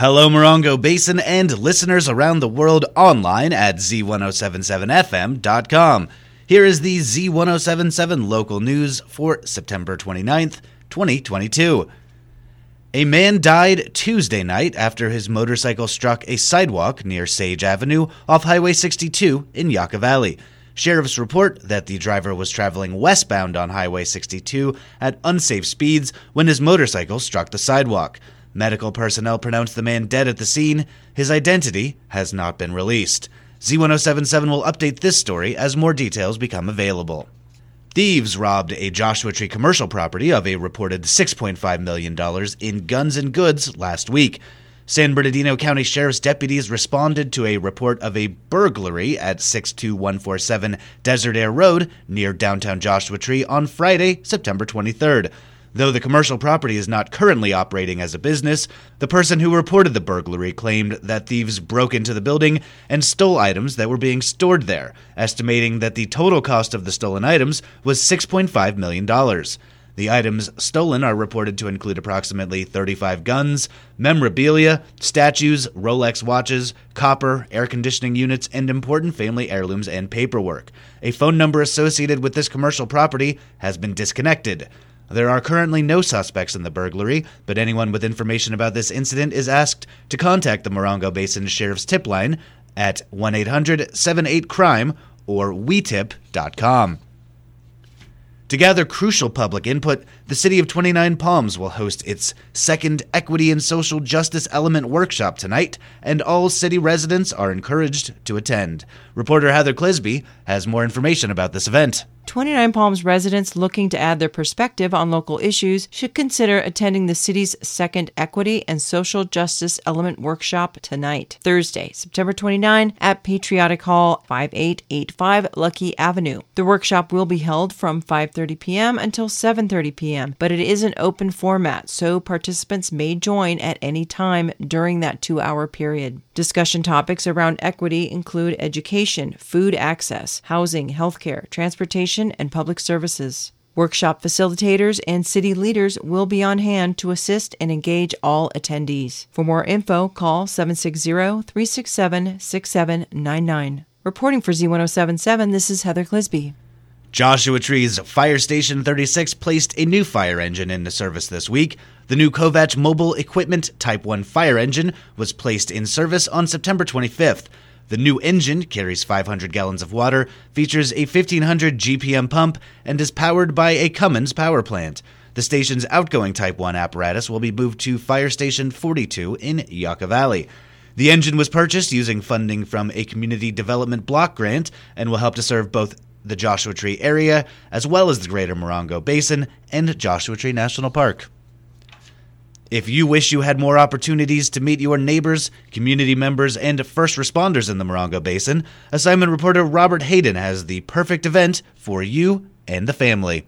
Hello, Morongo Basin and listeners around the world online at z1077fm.com. Here is the Z1077 local news for September 29th, 2022. A man died Tuesday night after his motorcycle struck a sidewalk near Sage Avenue off Highway 62 in Yucca Valley. Sheriffs report that the driver was traveling westbound on Highway 62 at unsafe speeds when his motorcycle struck the sidewalk. Medical personnel pronounced the man dead at the scene. His identity has not been released. Z1077 will update this story as more details become available. Thieves robbed a Joshua Tree commercial property of a reported $6.5 million in guns and goods last week. San Bernardino County Sheriff's deputies responded to a report of a burglary at 62147 Desert Air Road near downtown Joshua Tree on Friday, September 23rd. Though the commercial property is not currently operating as a business, the person who reported the burglary claimed that thieves broke into the building and stole items that were being stored there, estimating that the total cost of the stolen items was $6.5 million. The items stolen are reported to include approximately 35 guns, memorabilia, statues, Rolex watches, copper, air conditioning units, and important family heirlooms and paperwork. A phone number associated with this commercial property has been disconnected. There are currently no suspects in the burglary, but anyone with information about this incident is asked to contact the Morongo Basin Sheriff's tip line at 1 800 78 Crime or WeTip.com. To gather crucial public input, the City of 29 Palms will host its second Equity and Social Justice Element Workshop tonight, and all city residents are encouraged to attend. Reporter Heather Clisby has more information about this event. 29 Palms residents looking to add their perspective on local issues should consider attending the city's second Equity and Social Justice Element Workshop tonight, Thursday, September 29 at Patriotic Hall, 5885 Lucky Avenue. The workshop will be held from 5:30 p.m. until 7:30 p.m., but it is an open format, so participants may join at any time during that 2-hour period. Discussion topics around equity include education, food access, housing, healthcare, transportation, and public services. Workshop facilitators and city leaders will be on hand to assist and engage all attendees. For more info, call 760 367 6799. Reporting for Z1077, this is Heather Clisby. Joshua Tree's Fire Station 36 placed a new fire engine into service this week. The new Kovatch Mobile Equipment Type 1 fire engine was placed in service on September 25th. The new engine carries 500 gallons of water, features a 1500 GPM pump, and is powered by a Cummins power plant. The station's outgoing Type 1 apparatus will be moved to Fire Station 42 in Yucca Valley. The engine was purchased using funding from a community development block grant and will help to serve both the Joshua Tree area as well as the greater Morongo Basin and Joshua Tree National Park. If you wish you had more opportunities to meet your neighbors, community members, and first responders in the Morongo Basin, assignment reporter Robert Hayden has the perfect event for you and the family.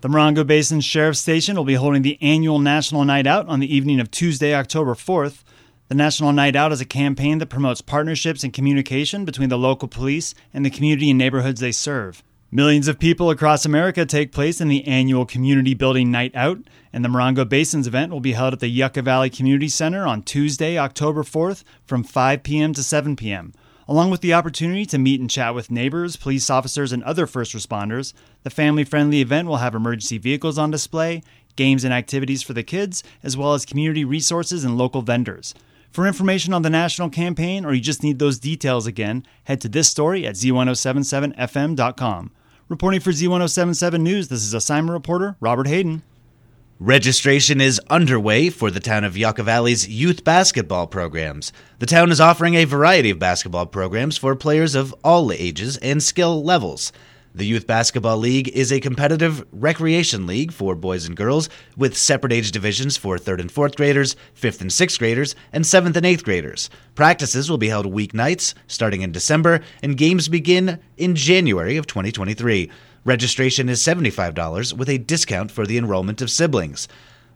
The Morongo Basin Sheriff's Station will be holding the annual National Night Out on the evening of Tuesday, October 4th. The National Night Out is a campaign that promotes partnerships and communication between the local police and the community and neighborhoods they serve. Millions of people across America take place in the annual Community Building Night Out, and the Morongo Basins event will be held at the Yucca Valley Community Center on Tuesday, October 4th from 5 p.m. to 7 p.m. Along with the opportunity to meet and chat with neighbors, police officers, and other first responders, the family friendly event will have emergency vehicles on display, games and activities for the kids, as well as community resources and local vendors. For information on the national campaign, or you just need those details again, head to this story at z1077fm.com. Reporting for Z1077 News, this is assignment reporter Robert Hayden. Registration is underway for the town of Yucca Valley's youth basketball programs. The town is offering a variety of basketball programs for players of all ages and skill levels. The Youth Basketball League is a competitive recreation league for boys and girls with separate age divisions for 3rd and 4th graders, 5th and 6th graders, and 7th and 8th graders. Practices will be held weeknights starting in December, and games begin in January of 2023. Registration is $75 with a discount for the enrollment of siblings.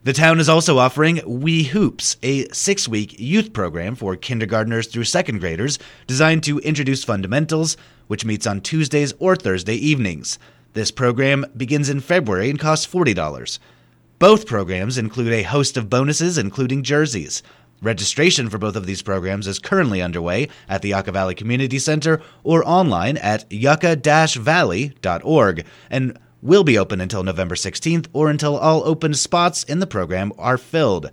The town is also offering We Hoops, a six week youth program for kindergartners through second graders designed to introduce fundamentals, which meets on Tuesdays or Thursday evenings. This program begins in February and costs $40. Both programs include a host of bonuses, including jerseys. Registration for both of these programs is currently underway at the Yucca Valley Community Center or online at yucca-valley.org and will be open until November 16th or until all open spots in the program are filled.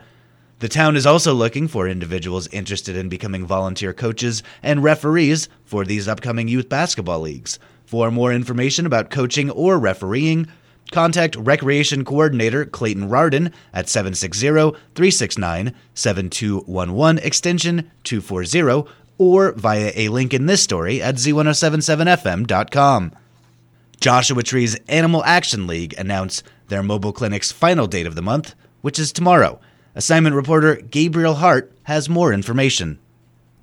The town is also looking for individuals interested in becoming volunteer coaches and referees for these upcoming youth basketball leagues. For more information about coaching or refereeing, contact Recreation Coordinator Clayton Rarden at 760 369 7211 extension 240 or via a link in this story at z1077fm.com. Joshua Tree's Animal Action League announced their mobile clinic's final date of the month, which is tomorrow. Assignment reporter Gabriel Hart has more information.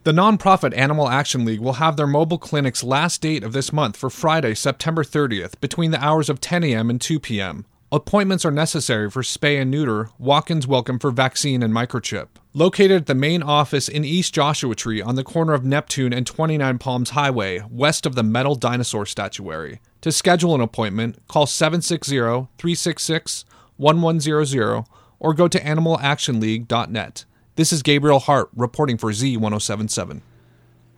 The nonprofit Animal Action League will have their mobile clinic's last date of this month for Friday, September 30th, between the hours of 10 a.m. and 2 p.m. Appointments are necessary for spay and neuter, walk ins welcome for vaccine and microchip. Located at the main office in East Joshua Tree on the corner of Neptune and 29 Palms Highway, west of the metal dinosaur statuary. To schedule an appointment, call 760 366 1100 or go to animalactionleague.net. This is Gabriel Hart reporting for Z1077.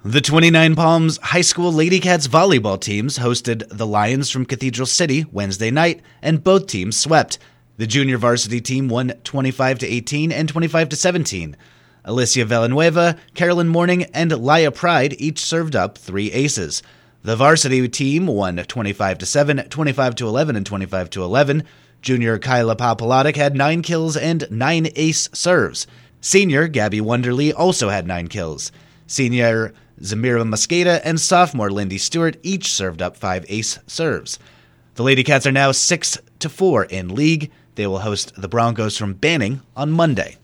The 29 Palms High School Lady Cats volleyball teams hosted the Lions from Cathedral City Wednesday night, and both teams swept. The junior varsity team won 25 to 18 and 25 to 17. Alicia Villanueva, Carolyn Morning, and Laya Pride each served up three aces. The varsity team won 25 to 7, 25 to 11, and 25 to 11. Junior Kyla Papalatic had nine kills and nine ace serves. Senior Gabby Wonderly also had nine kills. Senior Zamira Mosqueda and sophomore Lindy Stewart each served up five ace serves. The Lady Cats are now six to four in league. They will host the Broncos from Banning on Monday.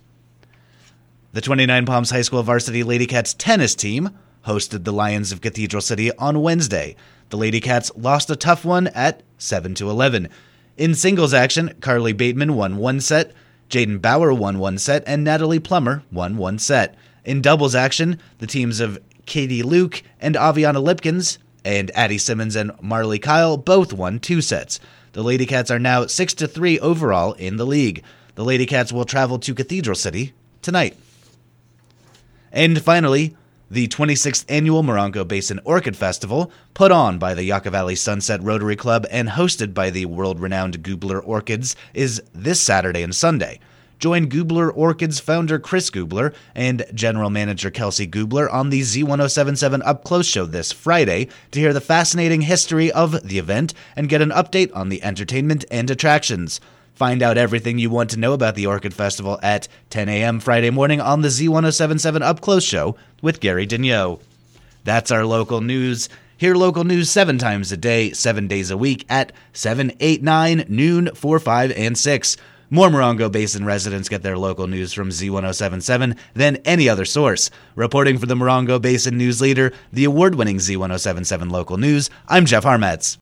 The 29 Palms High School varsity Lady Cats tennis team hosted the Lions of Cathedral City on Wednesday. The Lady Cats lost a tough one at 7 to 11. In singles action, Carly Bateman won one set, Jaden Bauer won one set, and Natalie Plummer won one set. In doubles action, the teams of Katie Luke and Aviana Lipkins and Addie Simmons and Marley Kyle both won two sets. The Lady Cats are now 6 to 3 overall in the league. The Lady Cats will travel to Cathedral City tonight. And finally, the 26th annual Morongo Basin Orchid Festival, put on by the Yucca Valley Sunset Rotary Club and hosted by the world renowned Gubler Orchids, is this Saturday and Sunday. Join Gubler Orchids founder Chris Gubler and general manager Kelsey Gubler on the Z1077 Up Close show this Friday to hear the fascinating history of the event and get an update on the entertainment and attractions. Find out everything you want to know about the Orchid Festival at 10 a.m. Friday morning on the Z1077 Up Close show with Gary Daigneault. That's our local news. Hear local news seven times a day, seven days a week at 7, 8, 9, noon, 4, 5, and 6. More Morongo Basin residents get their local news from Z1077 than any other source. Reporting for the Morongo Basin News Leader, the award winning Z1077 local news, I'm Jeff Harmetz.